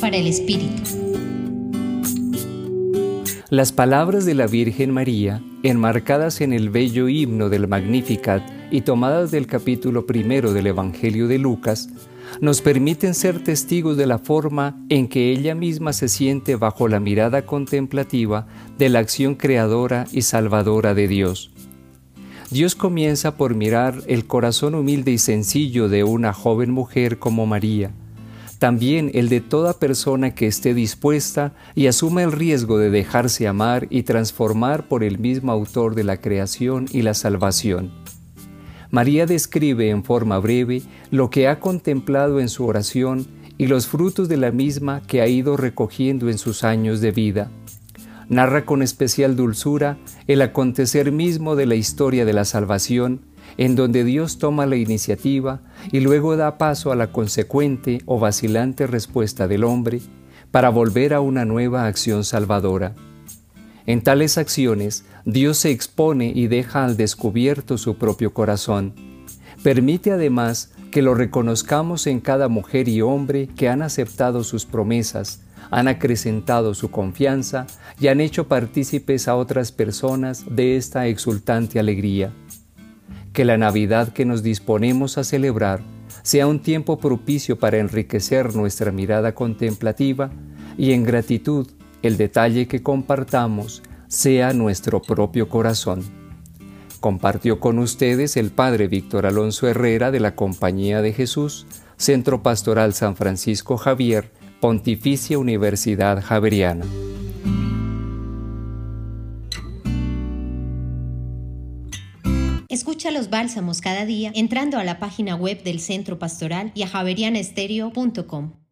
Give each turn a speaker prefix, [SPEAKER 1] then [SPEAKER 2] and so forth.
[SPEAKER 1] Para el Espíritu.
[SPEAKER 2] Las palabras de la Virgen María, enmarcadas en el bello himno del Magnificat y tomadas del capítulo primero del Evangelio de Lucas, nos permiten ser testigos de la forma en que ella misma se siente bajo la mirada contemplativa de la acción creadora y salvadora de Dios. Dios comienza por mirar el corazón humilde y sencillo de una joven mujer como María, también el de toda persona que esté dispuesta y asuma el riesgo de dejarse amar y transformar por el mismo autor de la creación y la salvación. María describe en forma breve lo que ha contemplado en su oración y los frutos de la misma que ha ido recogiendo en sus años de vida. Narra con especial dulzura el acontecer mismo de la historia de la salvación, en donde Dios toma la iniciativa y luego da paso a la consecuente o vacilante respuesta del hombre para volver a una nueva acción salvadora. En tales acciones, Dios se expone y deja al descubierto su propio corazón. Permite además que lo reconozcamos en cada mujer y hombre que han aceptado sus promesas, han acrecentado su confianza y han hecho partícipes a otras personas de esta exultante alegría. Que la Navidad que nos disponemos a celebrar sea un tiempo propicio para enriquecer nuestra mirada contemplativa y en gratitud el detalle que compartamos sea nuestro propio corazón. Compartió con ustedes el Padre Víctor Alonso Herrera de la Compañía de Jesús, Centro Pastoral San Francisco Javier, Pontificia Universidad Javeriana.
[SPEAKER 1] Escucha los bálsamos cada día entrando a la página web del Centro Pastoral y a javerianestereo.com.